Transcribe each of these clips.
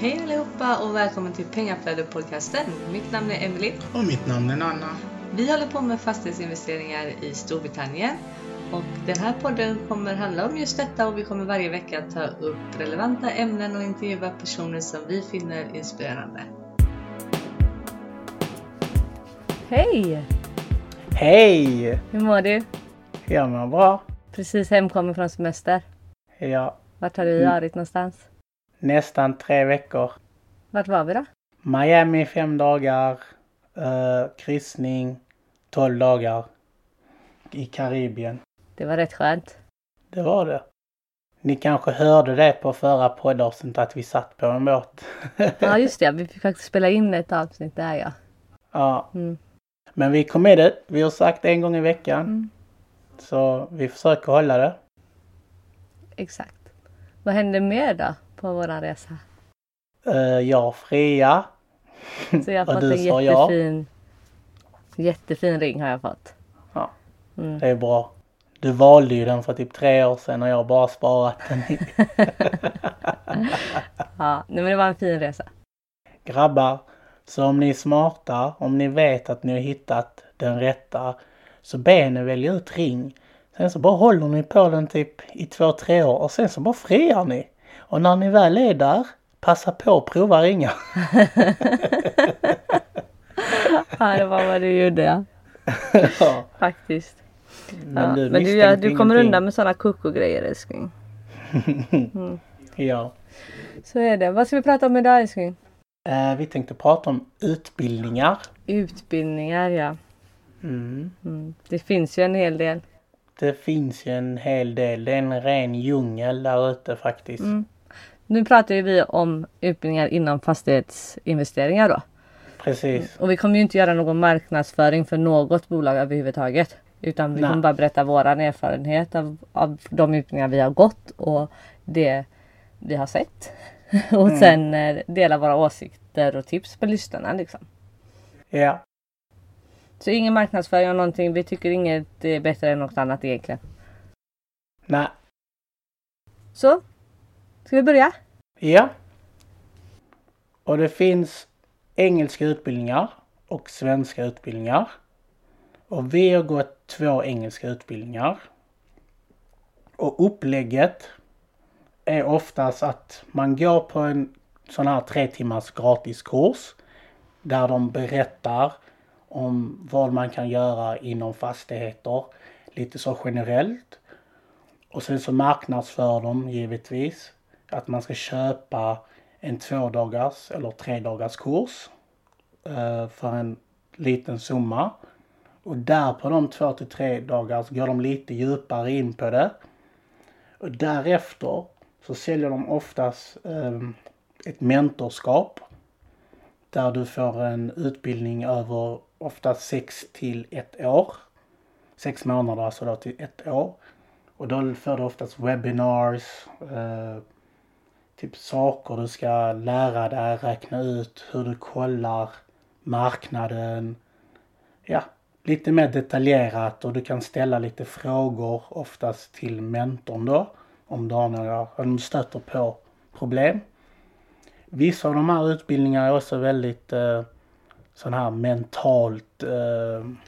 Hej allihopa och välkommen till Pengaflödet-podcasten. Mitt namn är Emily. Och mitt namn är Nanna. Vi håller på med fastighetsinvesteringar i Storbritannien. Och den här podden kommer handla om just detta och vi kommer varje vecka ta upp relevanta ämnen och intervjua personer som vi finner inspirerande. Hej! Hej! Hur mår du? Jag mår bra. Precis hemkommen från semester. Ja, Vart har du varit någonstans? Nästan tre veckor. Vart var vi då? Miami fem dagar. Uh, kryssning 12 dagar. I Karibien. Det var rätt skönt. Det var det. Ni kanske hörde det på förra poddavsnittet att vi satt på en båt. Ja just det, vi fick faktiskt spela in ett avsnitt där ja. ja, Mm. men vi kom med det. Vi har sagt en gång i veckan. Mm. Så vi försöker hålla det. Exakt. Vad hände mer då på våran resa? Uh, jag Freja. Så jag har fått en sa ja. jättefin, jättefin ring har jag fått. Ja. Mm. Det är bra. Du valde ju den för typ tre år sedan och jag har bara sparat den. Ja, men det var en fin resa. Grabbar, så om ni är smarta, om ni vet att ni har hittat den rätta, så be ni välja ut ring. Sen så bara håller ni på den typ i två, tre år och sen så bara friar ni. Och när ni väl är där, passa på att prova ringa. Ja, det var vad du gjorde ja. Ja, Faktiskt. men ja. du, men du, ja, du kommer ingenting. undan med sådana koko-grejer älskling. Ja. Så är det. Vad ska vi prata om idag älskling? Eh, vi tänkte prata om utbildningar. Utbildningar ja. Mm. Mm. Det finns ju en hel del. Det finns ju en hel del. Det är en ren djungel där ute faktiskt. Mm. Nu pratar ju vi om utbildningar inom fastighetsinvesteringar då. Precis. Och vi kommer ju inte göra någon marknadsföring för något bolag överhuvudtaget. Utan vi Nej. kommer bara berätta våran erfarenhet av, av de utbildningar vi har gått och det vi har sett. och Mm. sen eh, dela våra åsikter och tips med lyssnarna liksom. Ja. Så ingen marknadsföring av någonting. Vi tycker inget är bättre än något annat egentligen. Nej. Så, ska vi börja? Ja. Och det finns engelska utbildningar och svenska utbildningar. Och vi har gått två engelska utbildningar. Och upplägget är oftast att man går på en sån här tre timmars gratiskurs. Där de berättar om vad man kan göra inom fastigheter. Lite så generellt. Och sen så marknadsför de givetvis att man ska köpa en två dagars eller tre dagars kurs eh, för en liten summa. Och där på de två till tre dagars går de lite djupare in på det. Och därefter så säljer de oftast eh, ett mentorskap där du får en utbildning över oftast sex till ett år. Sex månader alltså då till ett år. Och då får du oftast webinars, eh, typ saker du ska lära dig, räkna ut hur du kollar marknaden. Ja, lite mer detaljerat och du kan ställa lite frågor oftast till mentorn då. Om du har några, om du stöter på problem. Vissa av de här utbildningarna är också väldigt eh, sån här mentalt eh,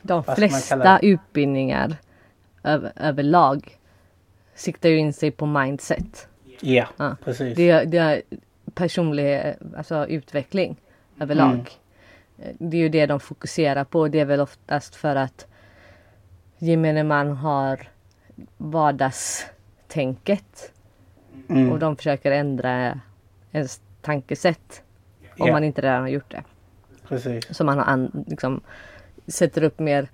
De flesta utbildningar över, överlag siktar ju in sig på mindset. Ja, Ja. precis. Det, är- det är personlig alltså, utveckling överlag. Mm. Det är ju det de fokuserar på. Det är väl oftast för att gemene man har vardagstänket Mm. och de försöker ändra ens tankesätt om Ja. man inte redan har gjort det. Precis. Så man har an, liksom, sätter upp mer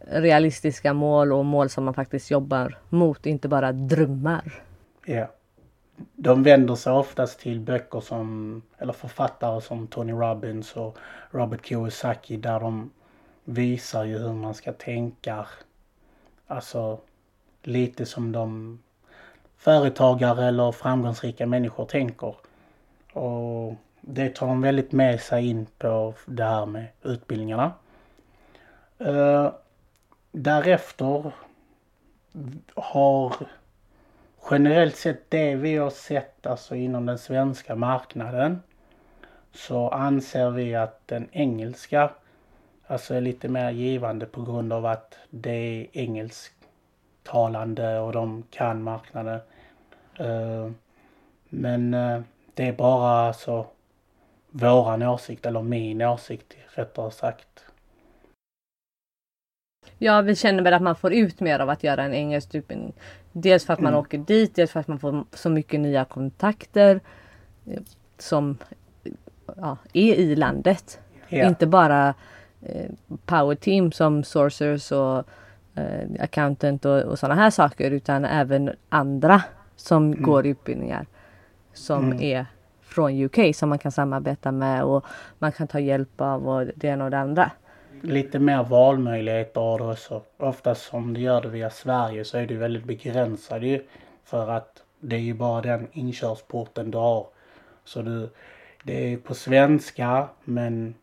realistiska mål och mål som man faktiskt jobbar mot, inte bara drömmar. Ja. De vänder sig oftast till böcker som, eller författare som Tony Robbins och Robert Kiyosaki där de visar ju hur man ska tänka. Alltså lite som de företagare eller framgångsrika människor tänker. Och det tar de väldigt med sig in på det här med utbildningarna. Eh, därefter har generellt sett det vi har sett alltså inom den svenska marknaden så anser vi att den engelska alltså är lite mer givande på grund av att det är engelsktalande och de kan marknaden. Eh, men eh, det är bara alltså våran åsikt eller min åsikt rättare sagt. Ja, vi känner väl att man får ut mer av att göra en engelsk utbildning. Dels för att man mm. åker dit, dels för att man får så mycket nya kontakter eh, som ja, är i landet. Yeah. Inte bara eh, power team som sourcers och eh, accountant och, och sådana här saker utan även andra som mm. går utbildningar som mm. är från UK som man kan samarbeta med och man kan ta hjälp av och det ena och det andra. Lite mer valmöjligheter har du också. Oftast som du gör det via Sverige så är du väldigt begränsad ju. För att det är ju bara den inkörsporten du har. Så du, det är på svenska men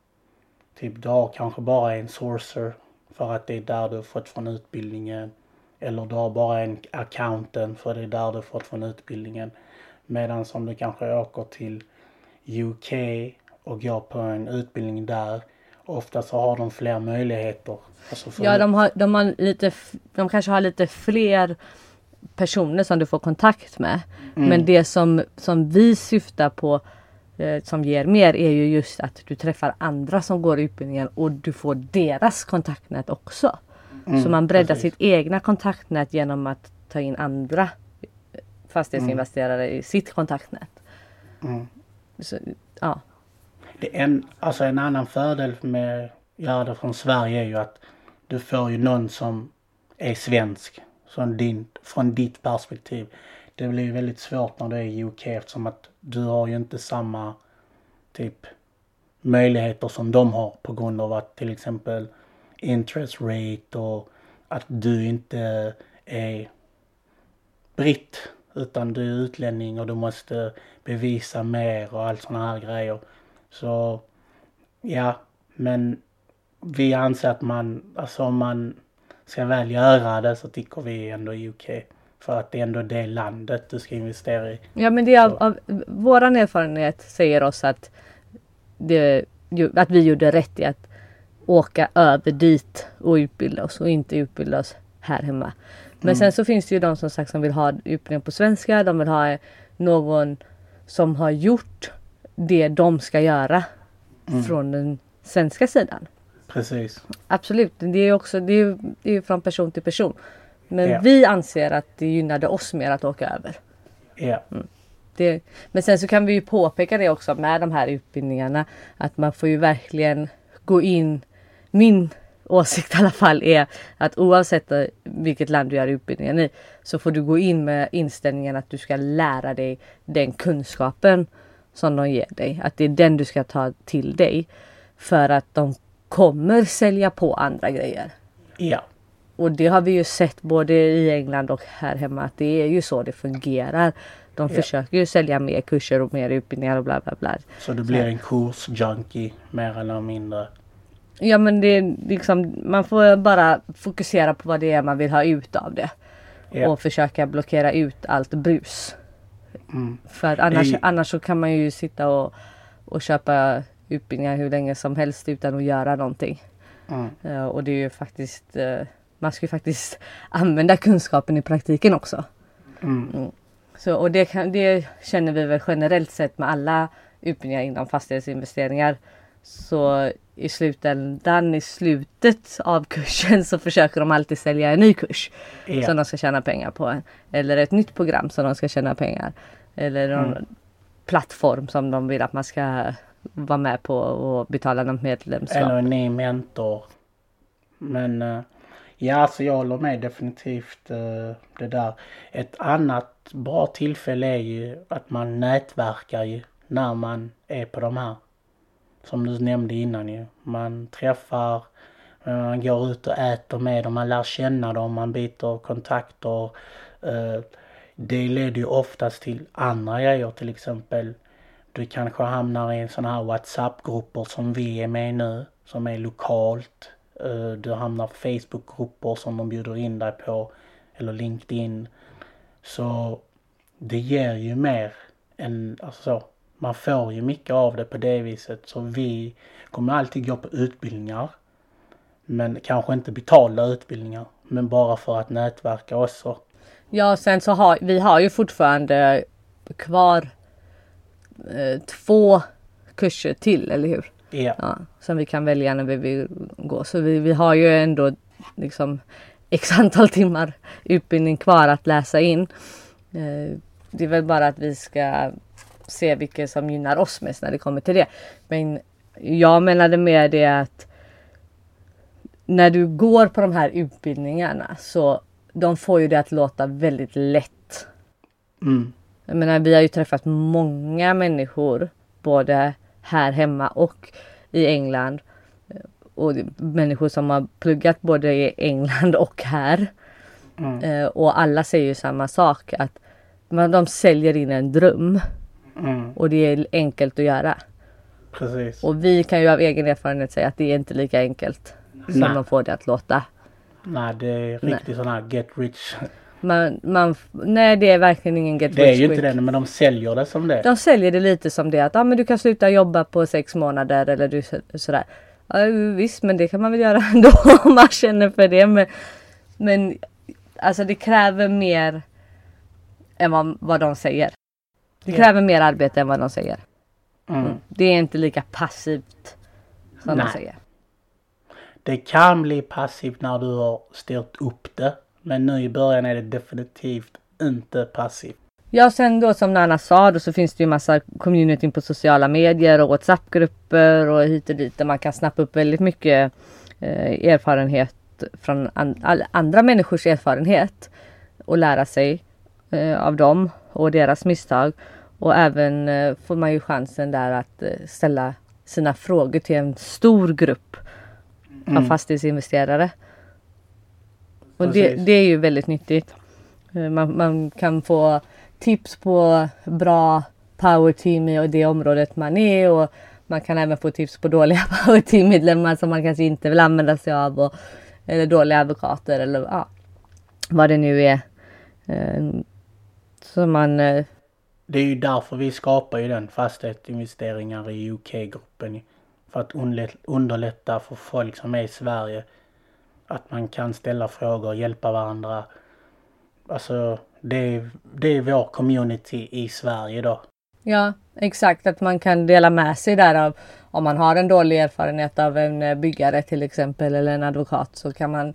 typ du har kanske bara en sourcer för att det är där du har fått från utbildningen. Eller du har bara en accountant för det är där du fått från utbildningen. Medan om du kanske åker till UK och går på en utbildning där. Ofta så har de fler möjligheter. Alltså ja, de, har, de, har lite, de kanske har lite fler personer som du får kontakt med. Mm. Men det som, som vi syftar på eh, som ger mer är ju just att du träffar andra som går utbildningen och du får deras kontaktnät också. Mm, så man breddar precis. sitt egna kontaktnät genom att ta in andra fastighetsinvesterare mm. i sitt kontaktnät. Mm. Så, ja. Det är en, alltså en annan fördel med att göra det från Sverige är ju att du får ju någon som är svensk. Från, din, från ditt perspektiv. Det blir ju väldigt svårt när du är i UK eftersom att du har ju inte samma typ möjligheter som de har på grund av att till exempel interest rate och att du inte är britt utan du är utlänning och du måste bevisa mer och allt sådana här grejer. Så ja, men vi anser att man, alltså om man ska väl göra det så tycker vi ändå UK. För att det är ändå det landet du ska investera i. Ja men det är av, av våran erfarenhet säger oss att, det, att vi gjorde rätt i att åka över dit och utbilda oss och inte utbilda oss här hemma. Men mm. sen så finns det ju de som sagt som vill ha utbildning på svenska. De vill ha någon som har gjort det de ska göra mm. från den svenska sidan. Precis. Absolut, det är också det är, det är från person till person. Men yeah. vi anser att det gynnade oss mer att åka över. Yeah. Mm. Det, men sen så kan vi ju påpeka det också med de här utbildningarna att man får ju verkligen gå in. Min åsikt i alla fall är att oavsett vilket land du gör utbildningen i så får du gå in med inställningen att du ska lära dig den kunskapen som de ger dig. Att det är den du ska ta till dig. För att de kommer sälja på andra grejer. Ja. Och det har vi ju sett både i England och här hemma att det är ju så det fungerar. De försöker ju sälja mer kurser och mer utbildningar och bla bla bla. Så du blir en kursjunkie mer eller mindre? Ja men det är liksom, man får bara fokusera på vad det är man vill ha ut av det. Yeah. Och försöka blockera ut allt brus. Mm. För att annars, I... annars så kan man ju sitta och, och köpa utbildningar hur länge som helst utan att göra någonting. Mm. Uh, och det är ju faktiskt, uh, man ska ju faktiskt använda kunskapen i praktiken också. Mm. mm. Så, och det, kan, det känner vi väl generellt sett med alla utbildningar inom fastighetsinvesteringar. Så i slutändan, i slutet av kursen så försöker de alltid sälja en ny kurs. Ja. Som de ska tjäna pengar på. Eller ett nytt program som de ska tjäna pengar. Eller någon mm. plattform som de vill att man ska vara med på och betala något medlemskap. Eller en ny mentor. Men uh, ja, alltså jag håller med definitivt uh, det där. Ett annat bra tillfälle är ju att man nätverkar ju när man är på de här som du nämnde innan ju. Man träffar, man går ut och äter med dem, man lär känna dem, man byter kontakter. Eh, det leder ju oftast till andra grejer, till exempel du kanske hamnar i en sån här WhatsApp-grupper som vi är med i nu, som är lokalt. Eh, du hamnar på Facebook-grupper som de bjuder in dig på, eller LinkedIn. Så det ger ju mer än, alltså så, man får ju mycket av det på det viset så vi kommer alltid gå på utbildningar. Men kanske inte betalda utbildningar. Men bara för att nätverka också. Ja, sen så har vi har ju fortfarande kvar eh, två kurser till, eller hur? Ja. ja. Som vi kan välja när vi vill gå. Så vi, vi har ju ändå liksom x antal timmar utbildning kvar att läsa in. Eh, det är väl bara att vi ska se vilket som gynnar oss mest när det kommer till det. Men jag menade med det att när du går på de här utbildningarna så de får ju det att låta väldigt lätt. Mm. Jag menar, vi har ju träffat många människor både här hemma och i England. Och människor som har pluggat både i England och här. Mm. Eh, och alla säger ju samma sak att man, de säljer in en dröm. Mm. Och det är enkelt att göra. Precis. Och vi kan ju av egen erfarenhet säga att det är inte lika enkelt som Nej. de får det att låta. Nej, det är riktigt sån här get rich. Man, man, nej det är verkligen ingen get Det är rich ju quick. inte det, men de säljer det som det. De säljer det lite som det att ah, men du kan sluta jobba på sex månader eller du, så- sådär. Ja, visst men det kan man väl göra ändå om man känner för det. Men, men alltså det kräver mer än vad, vad de säger. Det kräver mer arbete än vad de säger. Mm. Det är inte lika passivt som Nej. de säger. Det kan bli passivt när du har styrt upp det. Men nu i början är det definitivt inte passivt. Ja sen då som Nana sa då så finns det ju massa communityn på sociala medier och Whatsappgrupper och hit och dit där man kan snappa upp väldigt mycket eh, erfarenhet från an- andra människors erfarenhet och lära sig eh, av dem och deras misstag. Och även eh, får man ju chansen där att eh, ställa sina frågor till en stor grupp av Mm. fastighetsinvesterare. Och det, det är ju väldigt nyttigt. Eh, Man, man kan få tips på bra powerteam i det området man är och man kan även få tips på dåliga powerteam-medlemmar som man kanske inte vill använda sig av. Och, eller dåliga advokater eller ja, vad det nu är. Så man, eh, Det är ju därför vi skapar ju den fastighetsinvesteringar i UK-gruppen. För att underlä- underlätta för folk som är i Sverige. Att man kan ställa frågor, hjälpa varandra. Alltså det är, det är vår community i Sverige då. ja exakt att man kan dela med sig där av om man har en dålig erfarenhet av en eh, byggare till exempel eller en advokat så kan man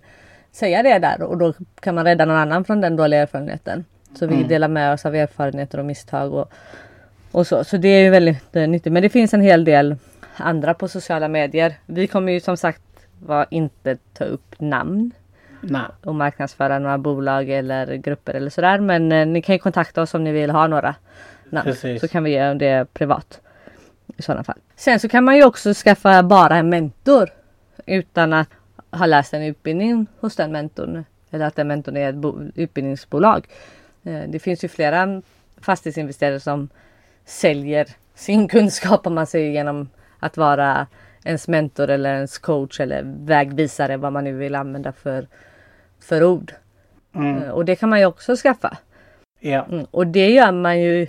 säga det där och då kan man rädda någon annan från den dåliga erfarenheten. Så vi Mm. delar med oss av erfarenheter och misstag och, och så. Så det är ju väldigt eh, nyttigt. Men det finns en hel del andra på sociala medier. Vi kommer ju som sagt var inte ta upp namn Nej. och marknadsföra några bolag eller grupper eller sådär. Men eh, ni kan ju kontakta oss om ni vill ha några namn. Precis. Så kan vi ge det privat. I sådana fall. Sen så kan man ju också skaffa bara en mentor. Utan att ha läst en utbildning hos den mentorn. Eller att den mentorn är ett bo- utbildningsbolag. Eh, Det finns ju flera fastighetsinvesterare som säljer sin kunskap om man säger genom att vara ens mentor eller ens coach eller vägvisare vad man nu vill använda för, för ord. Mm. Eh, Och det kan man ju också skaffa. Ja. Mm. Och det gör man ju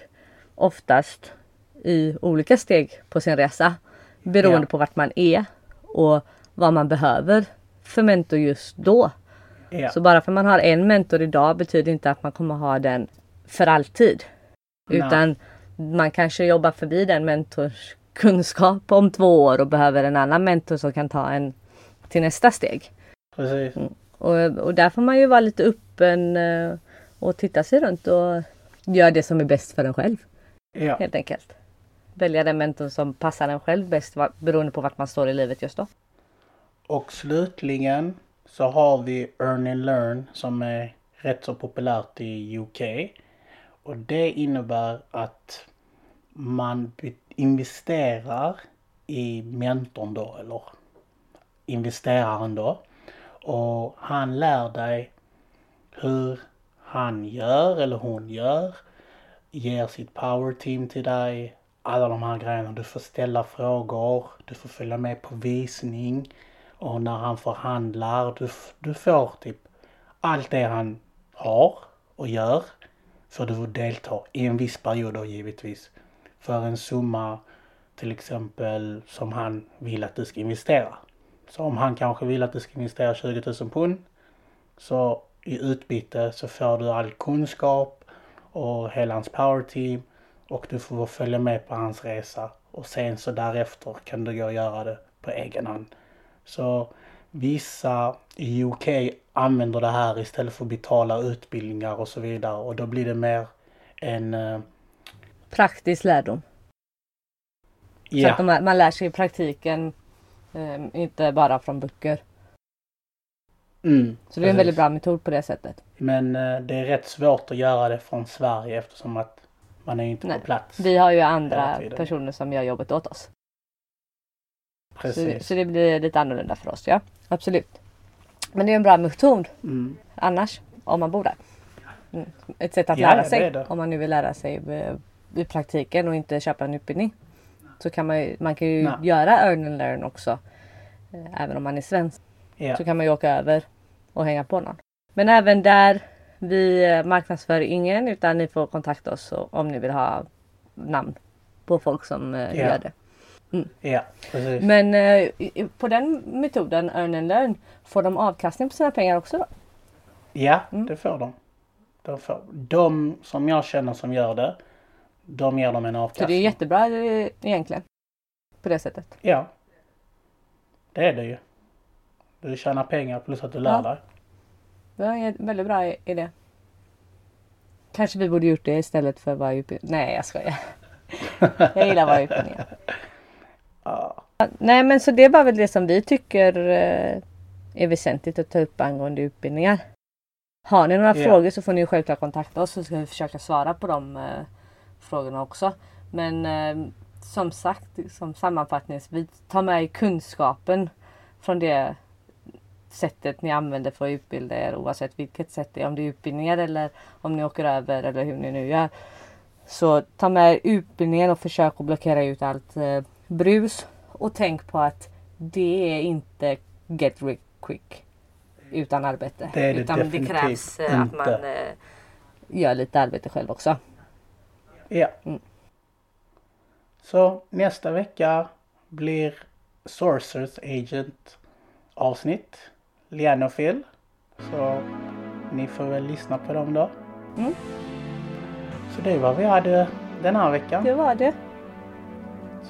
oftast i olika steg på sin resa. Beroende Ja. på vart man är och vad man behöver för mentor just då. Ja. Så bara för man har en mentor idag betyder inte att man kommer ha den för alltid. Nej. Utan man kanske jobbar förbi den mentors kunskap om två år och behöver en annan mentor som kan ta en till nästa steg. Precis. Och, och där får man ju vara lite öppen eh, och titta sig runt och göra det som är bäst för en själv. Ja. Helt enkelt. Välja den mentor som passar en själv bäst beroende på vart man står i livet just då. Och slutligen så har vi Earn and Learn som är rätt så populärt i UK. Och det innebär att man investerar i mentorn då eller investeraren då. Och han lär dig hur han gör eller hon gör. Ger sitt power team till dig. Alla de här grejerna. Du får ställa frågor. Du får följa med på visning. Och när han förhandlar. Du, du får typ allt det han har och gör. För du får delta i en viss period då givetvis. för en summa till exempel som han vill att du ska investera. Så om han kanske vill att du ska investera 20 000 pund så i utbyte så får du all kunskap och hela hans power team och du får följa med på hans resa och sen så därefter kan du gå och göra det på egen hand. Så vissa i UK använder det här istället för att betala utbildningar och så vidare och då blir det mer en... Uh... Praktisk lärdom. Ja. Så att man lär sig i praktiken, um, inte bara från böcker. Mm, så det är en väldigt bra metod på det sättet. Men uh, det är rätt svårt att göra det från Sverige eftersom att man är inte Nej. på plats. Vi har ju andra personer som gör jobbet åt oss. Precis. Så, så, det blir lite annorlunda för oss, ja. Absolut. Men det är en bra metod mm. annars, om man bor där. Mm. Ett sätt att ja, lära sig. Det det. Om man nu vill lära sig i praktiken och inte köpa en utbildning. Så kan man, ju, man kan ju Nej. göra earn and learn också. Eh, även om man är svensk. Ja. Så kan man ju åka över och hänga på någon. Men även där vi eh, marknadsför ingen utan ni får kontakta oss om ni vill ha namn på folk som eh, ja. gör det. Mm. Ja, precis. Men eh, på den metoden, earn and learn, får de avkastning på sina pengar också då? Ja, mm. det får de. De, får. de som jag känner som gör det, de ger dem en avkastning. Så det är jättebra eh, egentligen. På det sättet. Ja. Det är det ju. Du tjänar pengar plus att du lär ja. dig. Det är en väldigt bra idé. Kanske vi borde gjort det istället för vara utbildning. Nej jag skojar. jag gillar vara utbildning. Ja. Nej men så det var väl det som vi tycker eh, är väsentligt att ta upp angående utbildningar. Har ni några ja. frågor så får ni självklart kontakta oss så ska vi försöka svara på de eh, frågorna också. Men eh, som sagt, som sammanfattningsvis, ta med kunskapen från det sättet ni använder för att utbilda er oavsett vilket sätt det är. Om det är utbildningar eller om ni åker över eller hur ni nu gör. Så ta med utbildningen och försök att blockera ut allt eh, brus. Och tänk på att det är inte get rich quick utan arbete. Det är det utan det krävs eh, att man eh, gör lite arbete själv också. Ja. Mm. Så nästa vecka blir Sorcerers Agent avsnitt. Lian Phil. Så ni får väl lyssna på dem då. Mm. Så det var vad vi hade den här veckan. Det var det.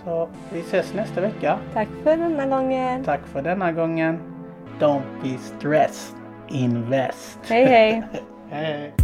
Så vi ses nästa vecka. Tack för denna gången. Tack för denna gången. Don't be stressed. Invest. Hej hej. hej.